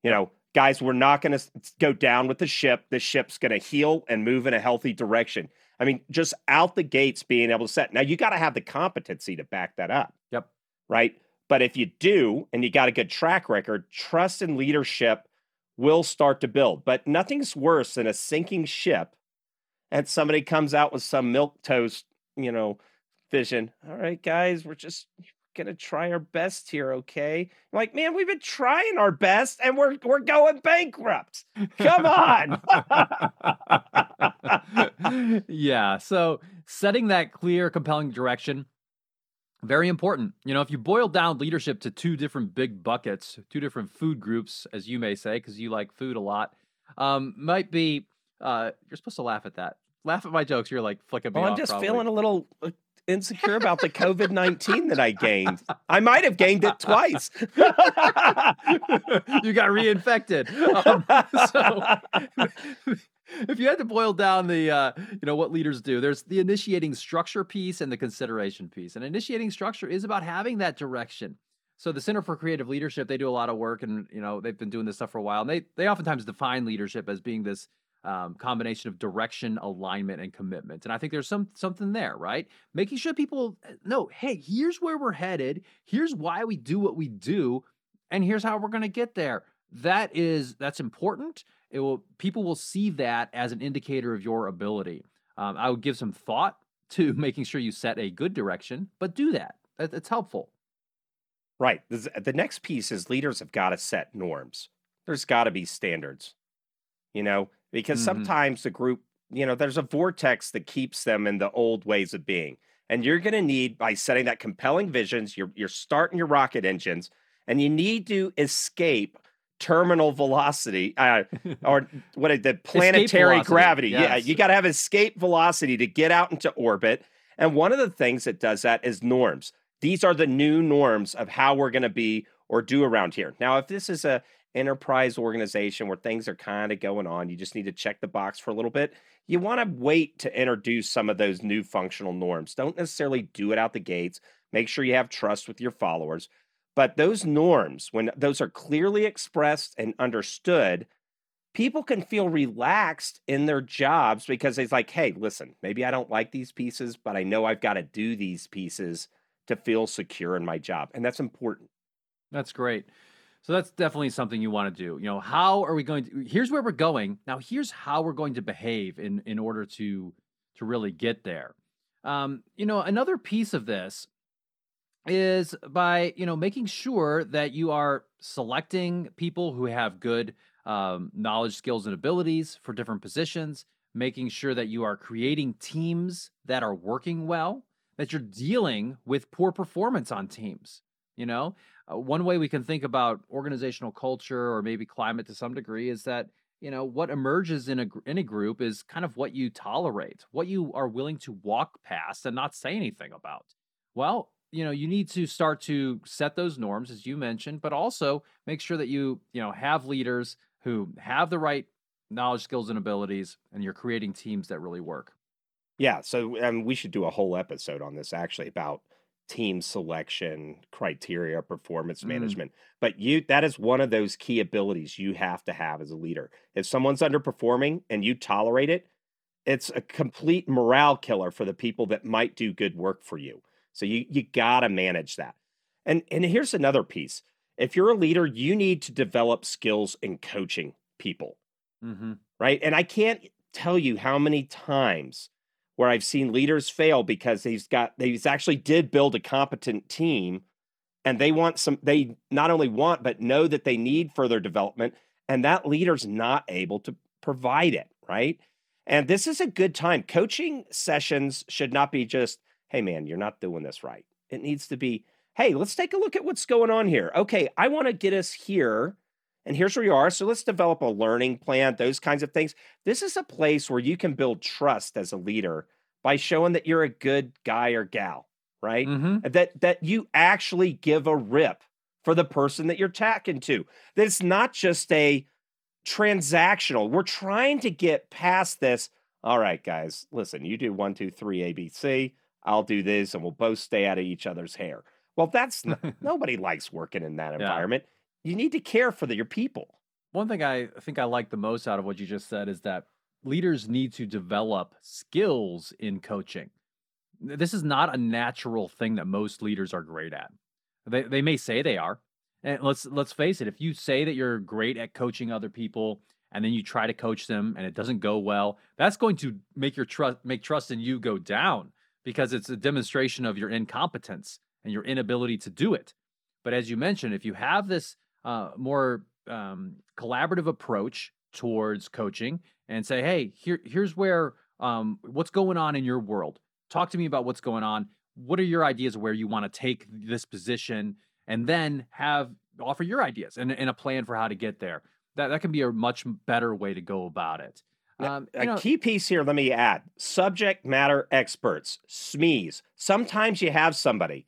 You know, guys, we're not going to go down with the ship. The ship's going to heal and move in a healthy direction. I mean, just out the gates being able to set. Now, you got to have the competency to back that up. Yep. Right. But if you do, and you got a good track record, trust and leadership will start to build. But nothing's worse than a sinking ship and somebody comes out with some milk toast, you know, vision. All right, guys, we're just gonna try our best here, okay? I'm like, man, we've been trying our best and we're we're going bankrupt. Come on. *laughs* yeah. So setting that clear, compelling direction, very important. You know, if you boil down leadership to two different big buckets, two different food groups, as you may say, because you like food a lot, um, might be uh, you're supposed to laugh at that. Laugh at my jokes. You're like flicking me well, I'm just probably. feeling a little uh, insecure about the COVID 19 that I gained. I might have gained it twice. *laughs* you got reinfected. Um, so, *laughs* if you had to boil down the, uh, you know, what leaders do, there's the initiating structure piece and the consideration piece. And initiating structure is about having that direction. So the Center for Creative Leadership, they do a lot of work, and you know they've been doing this stuff for a while. And they they oftentimes define leadership as being this um, combination of direction, alignment, and commitment. And I think there's some something there, right? Making sure people uh, know, hey, here's where we're headed. Here's why we do what we do, and here's how we're going to get there. That is that's important. It will people will see that as an indicator of your ability. Um, I would give some thought to *laughs* making sure you set a good direction, but do that. It's helpful. Right. The next piece is leaders have got to set norms. There's got to be standards. You know, because mm-hmm. sometimes the group, you know, there's a vortex that keeps them in the old ways of being. And you're going to need by setting that compelling visions, you're you're starting your rocket engines and you need to escape terminal velocity uh, *laughs* or what the planetary gravity. Yes. Yeah, you got to have escape velocity to get out into orbit. And one of the things that does that is norms. These are the new norms of how we're going to be or do around here. Now, if this is a enterprise organization where things are kind of going on, you just need to check the box for a little bit. You want to wait to introduce some of those new functional norms. Don't necessarily do it out the gates. Make sure you have trust with your followers. But those norms, when those are clearly expressed and understood, people can feel relaxed in their jobs because it's like, hey, listen, maybe I don't like these pieces, but I know I've got to do these pieces to feel secure in my job. And that's important. That's great. So that's definitely something you want to do. You know, how are we going to here's where we're going. Now here's how we're going to behave in in order to to really get there. Um, you know, another piece of this is by, you know, making sure that you are selecting people who have good um, knowledge, skills, and abilities for different positions, making sure that you are creating teams that are working well, that you're dealing with poor performance on teams. You know, uh, one way we can think about organizational culture or maybe climate to some degree is that you know what emerges in a in a group is kind of what you tolerate, what you are willing to walk past and not say anything about. Well, you know, you need to start to set those norms as you mentioned, but also make sure that you, you know, have leaders who have the right knowledge, skills and abilities and you're creating teams that really work. Yeah, so um, we should do a whole episode on this actually about team selection criteria performance mm. management but you that is one of those key abilities you have to have as a leader if someone's underperforming and you tolerate it it's a complete morale killer for the people that might do good work for you so you you got to manage that And and here's another piece. If you're a leader, you need to develop skills in coaching people, Mm-hmm. right? And I can't tell you how many times where I've seen leaders fail because he's got he's actually did build a competent team and they want some they not only want but know that they need further development and that leader's not able to provide it, right? And this is a good time. Coaching sessions should not be just, hey man, you're not doing this right. It needs to be, hey, let's take a look at what's going on here. Okay, I want to get us here and here's where you are. So let's develop a learning plan, those kinds of things. This is a place where you can build trust as a leader by showing that you're a good guy or gal, right? Mm-hmm. That that you actually give a rip for the person that you're talking to. That it's not just a transactional. We're trying to get past this. All right, guys, listen, you do one, two, three, ABC. I'll do this, and we'll both stay out of each other's hair. Well, that's *laughs* nobody likes working in that Yeah. You need to care for the, your people. One thing I think I like the most out of what you just said is that leaders need to develop skills in coaching. This is not a natural thing that most leaders are great at. They they may say they are. And let's let's face it, if you say that you're great at coaching other people and then you try to coach them and it doesn't go well, that's going to make your trust make trust in you go down because it's a demonstration of your incompetence and your inability to do it. But as you mentioned, if you have this uh, more um, collaborative approach towards coaching and say, hey, here, here's where um, what's going on in your world. Talk to me about what's going on. What are your ideas of where you want to take this position? And then have offer your ideas and, and a plan for how to get there. That that can be a much better way to go about it. Um, a know- key piece here, let me add subject matter experts, SMEs. Sometimes you have somebody,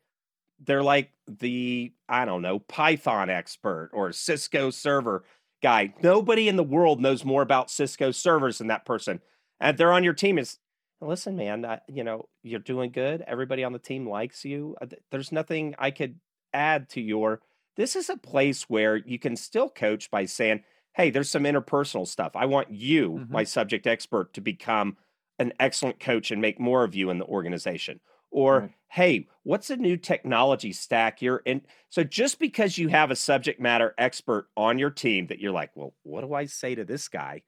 they're like the, I don't know, Python expert or Cisco server guy. Nobody in the world knows more about Cisco servers than that person. And they're on your team. Is listen, man, uh, you know, you're doing good. Everybody on the team likes you. Uh, There's nothing I could add to your. This is a place where you can still coach by saying, hey, there's some interpersonal stuff. I want you, Mhm. my subject expert, to become an excellent coach and make more of you in the organization. Or, hey, what's a new technology stack you're in? So just because you have a subject matter expert on your team that you're like, well, what do I say to this guy?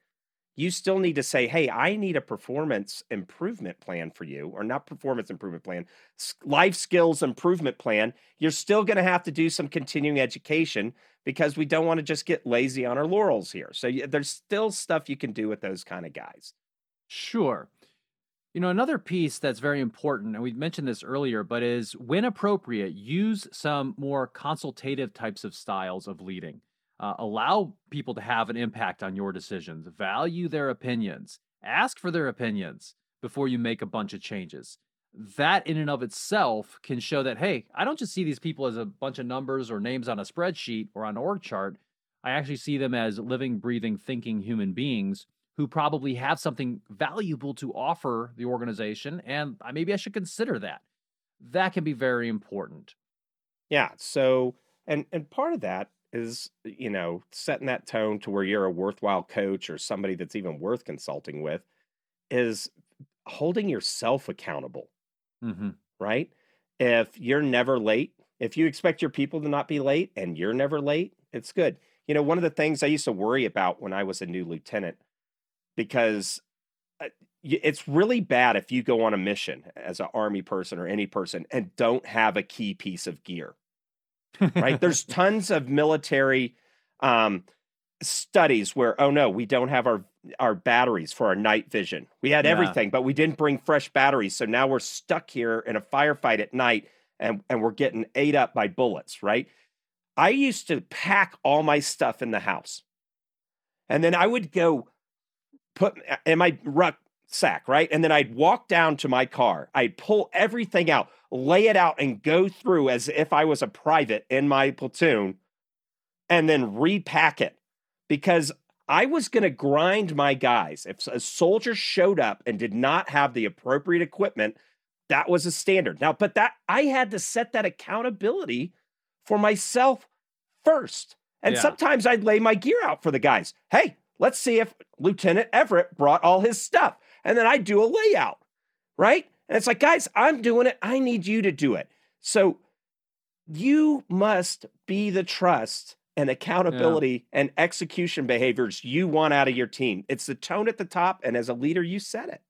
You still need to say, hey, I need a performance improvement plan for you, or not performance improvement plan, life skills improvement plan. You're still going to have to do some continuing education because we don't want to just get lazy on our laurels here. So there's still stuff you can do with those kind of guys. Sure. You know, another piece that's very important, and we mentioned this earlier, but is when appropriate, use some more consultative types of styles of leading. Uh, allow people to have an impact on your decisions, value their opinions, ask for their opinions before you make a bunch of changes. That, in and of itself, can show that, hey, I don't just see these people as a bunch of numbers or names on a spreadsheet or on an org chart. I actually see them as living, breathing, thinking human beings who probably have something valuable to offer the organization, and maybe I should consider that. That can be very important. Yeah. So, and and part of that is, you know, setting that tone to where you're a worthwhile coach or somebody that's even worth consulting with is holding yourself accountable, Mm-hmm. right? If you're never late, if you expect your people to not be late and you're never late, it's good. You know, one of the things I used to worry about when I was a new lieutenant, because uh, it's really bad if you go on a mission as an army person or any person and don't have a key piece of gear right? There's *laughs* tons of military um, studies where, oh no, we don't have our our batteries for our night vision. We had Yeah. everything, but we didn't bring fresh batteries, so now we're stuck here in a firefight at night, and and we're getting ate up by bullets, right? I used to pack all my stuff in the house, and then I would go put in my rucksack, right? And then I'd walk down to my car. I'd pull everything out, lay it out, and go through as if I was a private in my platoon, and then repack it because I was going to grind my guys. If a soldier showed up and did not have the appropriate equipment, that was a standard. Now, but that I had to set that accountability for myself first. And Yeah. sometimes I'd lay my gear out for the guys. Hey, let's see if Lieutenant Everett brought all his stuff. And then I'd do a layout, right? And it's like, guys, I'm doing it. I need you to do it. So you must be the trust and accountability yeah. and execution behaviors you want out of your team. It's the tone at the top. And as a leader, you set it.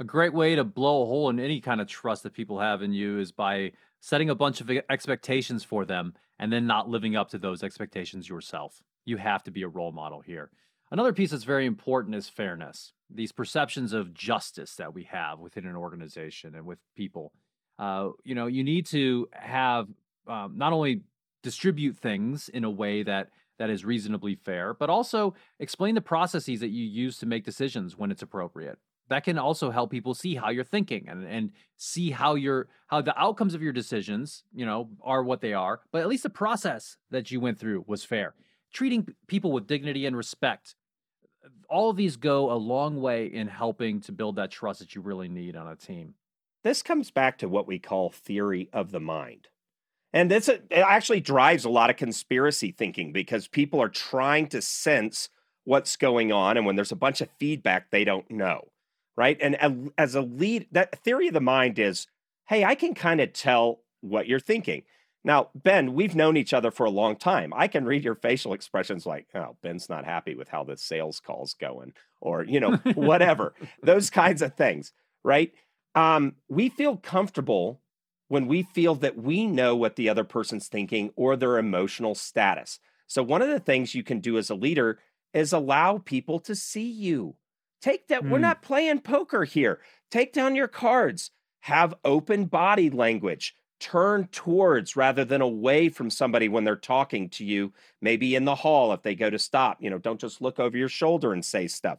A great way to blow a hole in any kind of trust that people have in you is by setting a bunch of expectations for them and then not living up to those expectations yourself. You have to be a role model here. Another piece that's very important is fairness. These perceptions of justice that we have within an organization and with people. Uh, you know, you need to have um, not only distribute things in a way that that is reasonably fair, but also explain the processes that you use to make decisions when it's appropriate. That can also help people see how you're thinking and, and see how your how the outcomes of your decisions, you know, are what they are. But at least the process that you went through was fair. Treating people with dignity and respect. All of these go a long way in helping to build that trust that you really need on a team. This comes back to what we call theory of the mind. And this it actually drives a lot of conspiracy thinking because people are trying to sense what's going on. And when there's a bunch of feedback, they don't know. Right. And as a lead, that theory of the mind is hey, I can kind of tell what you're thinking. Now, Ben, we've known each other for a long time. I can read your facial expressions like, oh, Ben's not happy with how the sales call's going, or, you know, *laughs* whatever, those kinds of things. Right. Um, we feel comfortable when we feel that we know what the other person's thinking or their emotional status. So, one of the things you can do as a leader is allow people to see you. Take that, mm. we're hmm. not playing poker here. Take down your cards, have open body language, turn towards rather than away from somebody when they're talking to you, maybe in the hall if they go to stop. You know, don't just look over your shoulder and say stuff.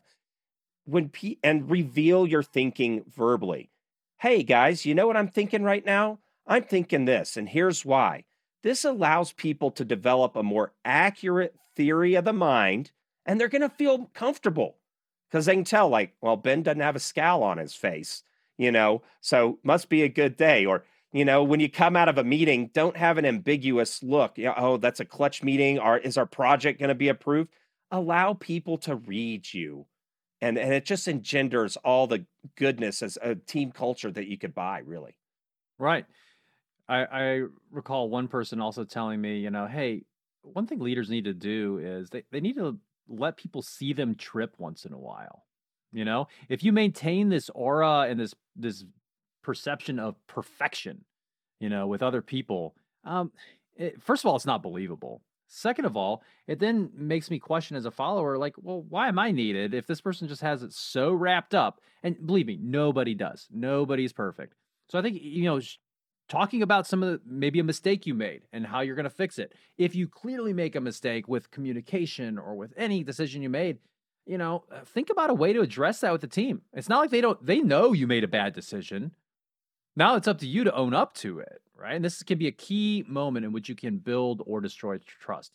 When pe- and reveal your thinking verbally hey guys, you know what I'm thinking right now? I'm thinking this, and here's why. This allows people to develop a more accurate theory of the mind, and they're going to feel comfortable because they can tell, like, well, Ben doesn't have a scowl on his face, you know, so must be a good day. Or, you know, when you come out of a meeting, don't have an ambiguous look. You know, oh, that's a clutch meeting. Or is our project going to be approved? Allow people to read you and and it just engenders all the goodness as a team culture that you could buy really right i i recall one person also telling me you know hey one thing leaders need to do is they, they need to let people see them trip once in a while you know if you maintain this aura and this this perception of perfection you know with other people um it, first of all it's not believable Second of all, it then makes me question as a follower, like, well, why am I needed if this person just has it so wrapped up? And believe me, nobody does. Nobody's perfect. So I think, you know, talking about some of the maybe a mistake you made and how you're going to fix it. If you clearly make a mistake with communication or with any decision you made, you know, uh, think about a way to address that with the team. It's not like they don't, they know you made a bad decision. Now it's up to you to own up to it right? And this can be a key moment in which you can build or destroy trust.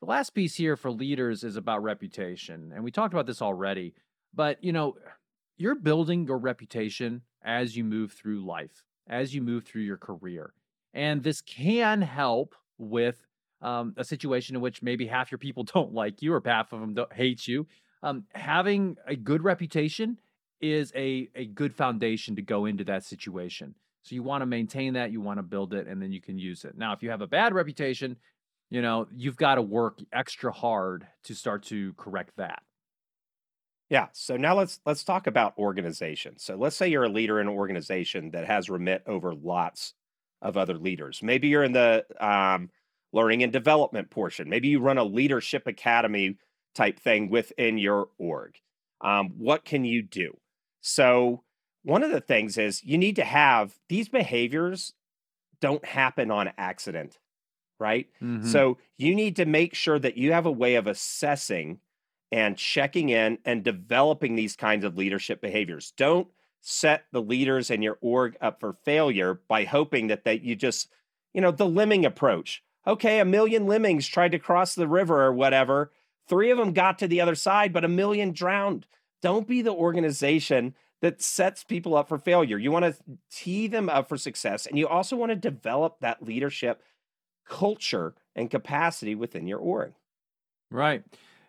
The last piece here for leaders is about reputation. And we talked about this already, but you know, you're building your reputation as you move through life, as you move through your career. And this can help with um, a situation in which maybe half your people *laughs* don't like you or half of them don't hate you. Um, having a good reputation is a, a good foundation to go into that situation. So you want to maintain that, you want to build it, and then you can use it. Now, if you have a bad reputation, you know, you've got to work extra hard to start to correct that. Yeah. So now let's let's talk about organization. So let's say you're a leader in an organization that has remit over lots of other leaders. Maybe you're in the um, learning and development portion. Maybe you run a leadership academy type thing within your org. Um, what can you do? So one of the things is you need to have these behaviors don't happen on accident, right? Mm-hmm. So you need to make sure that you have a way of assessing and checking in and developing these kinds of leadership behaviors. Don't set the leaders in your org up for failure by hoping that that you just, you know, the lemming approach. Okay, a million lemmings tried to cross the river or whatever. Three of them got to the other side, but a million drowned. Don't be the organization that sets people up for failure. You want to tee them up for success, and you also want to develop that leadership culture and capacity within your org. Right.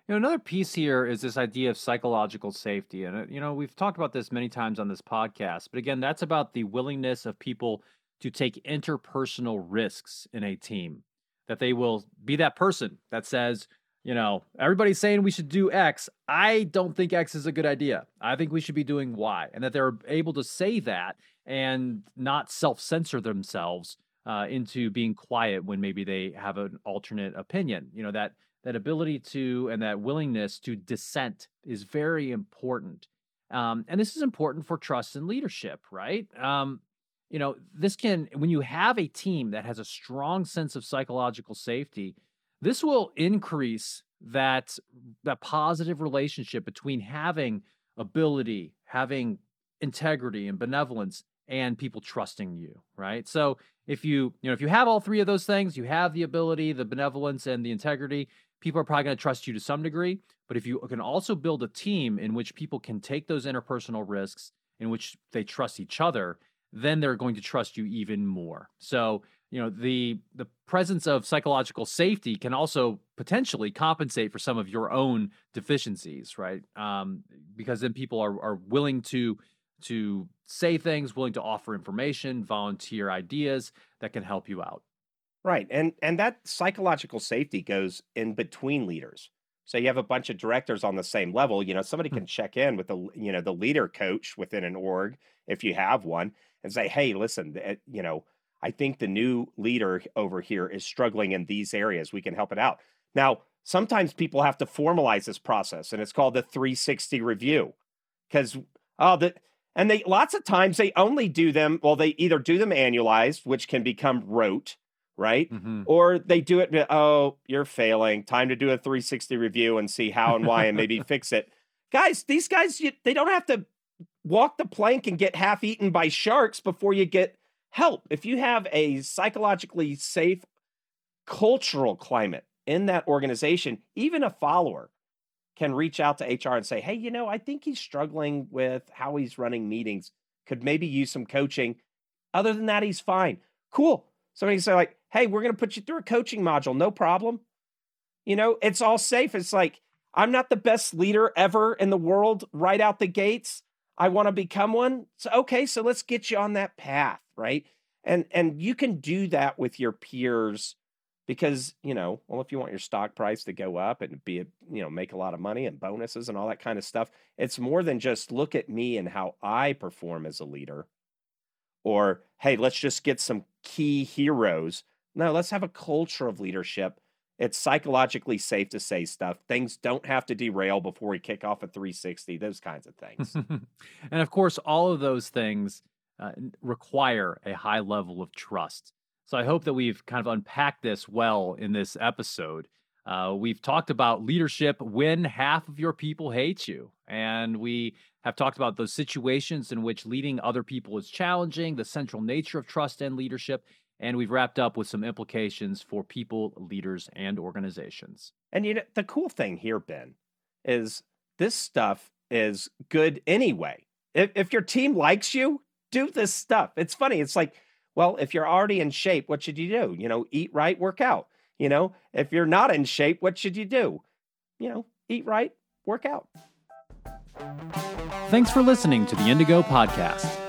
You know, another piece here is this idea of psychological safety. And, uh, you know, we've talked about this many times on this podcast, but again, that's about the willingness of people to take interpersonal risks in a team, that they will be that person that says, you know, everybody's saying we should do X. I don't think X is a good idea. I think we should be doing Y. And that they're able to say that and not self censor themselves uh, into being quiet when maybe they have an alternate opinion. You know, that that ability to and that willingness to dissent is very important. Um, and this is important for trust and leadership, right? Um, you know, this can, when you have a team that has a strong sense of psychological safety, this will increase that that positive relationship between having ability, having integrity and benevolence and people trusting you, right? So if you, you know, if you have all three of those things, you have the ability, the benevolence and the integrity, people are probably going to trust you to some degree. But if you can also build a team in which people can take those interpersonal risks, in which they trust each other, then they're going to trust you even more. So, you know, the the presence of psychological safety can also potentially compensate for some of your own deficiencies, right? Um, because then people are are willing to to say things, willing to offer information, volunteer ideas that can help you out. Right. And and that psychological safety goes in between leaders. So you have a bunch of directors on the same level, you know, somebody hmm. can check in with the you know, the leader coach within an org if you have one and say, "Hey, listen, eh, you know, I think the new leader over here is struggling in these areas. We can help it out." Now, sometimes people have to formalize this process and it's called the 360 review. Cuz oh, the and they lots of times they only do them, well, they either do them annualized, which can become rote, right? Mm-hmm. Or they do it, oh, you're failing. Time to do a 360 review and see how and why and maybe *laughs* fix it. Guys, these guys, you, they don't have to walk the plank and get half eaten by sharks before you get help. If you have a psychologically safe cultural climate in that organization, even a follower can reach out to HR and say, hey, you know, I think he's struggling with how he's running meetings. Could maybe use some coaching. Other than that, he's fine. Cool. Somebody can say, like, hey, we're going to put you through a coaching module. No problem. You know, it's all safe. It's like, I'm not the best leader ever in the world right out the gates. I want to become one. So, okay, so let's get you on that path, right? And and you can do that with your peers because, you know, well, if you want your stock price to go up and be, a, you know, make a lot of money and bonuses and all that kind of stuff, it's more than just look at me and how I perform as a leader. Or, hey, let's just get some key heroes no, let's have a culture of leadership. It's psychologically safe to say stuff. Things don't have to derail before we kick off a 360, those kinds of things. *laughs* and of course, all of those things uh, require a high level of trust. So I hope that we've kind of unpacked this well in this episode. Uh, we've talked about leadership when half of your people hate you. And we have talked about those situations in which leading other people is challenging, the central nature of trust and leadership, and we've wrapped up with some implications for people, leaders, and organizations. And you know, the cool thing here, Ben, is this stuff is good anyway. If, if your team likes you, do this stuff. It's funny. It's like, well, if you're already in shape, what should you do? You know, eat right, work out. You know, if you're not in shape, what should you do? You know, eat right, work out. Thanks for listening to the Indigo Podcast.